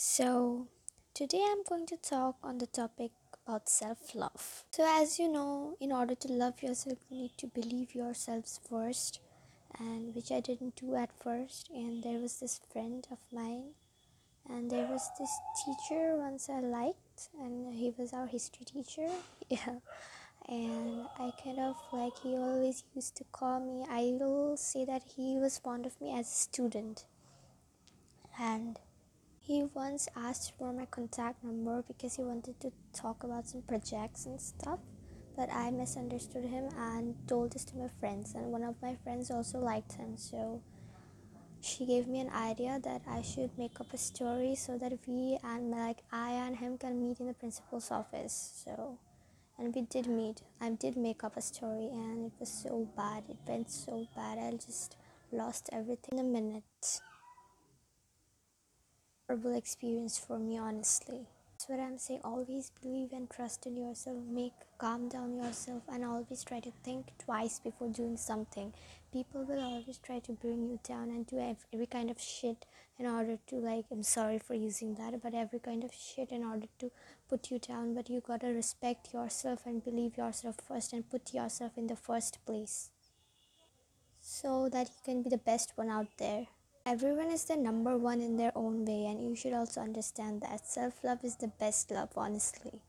So, today I'm going to talk on the topic about self love. So, as you know, in order to love yourself, you need to believe yourselves first, and which I didn't do at first. And there was this friend of mine, and there was this teacher once I liked, and he was our history teacher. Yeah. And I kind of like, he always used to call me, I will say that he was fond of me as a student. And he once asked for my contact number because he wanted to talk about some projects and stuff. But I misunderstood him and told this to my friends, and one of my friends also liked him. So she gave me an idea that I should make up a story so that we and like I and him can meet in the principal's office. So and we did meet. I did make up a story, and it was so bad. It went so bad. I just lost everything in a minute. Horrible experience for me, honestly. That's what I'm saying. Always believe and trust in yourself. Make calm down yourself, and always try to think twice before doing something. People will always try to bring you down and do every kind of shit in order to like. I'm sorry for using that, but every kind of shit in order to put you down. But you gotta respect yourself and believe yourself first, and put yourself in the first place, so that you can be the best one out there. Everyone is the number one in their own way, and you should also understand that self love is the best love, honestly.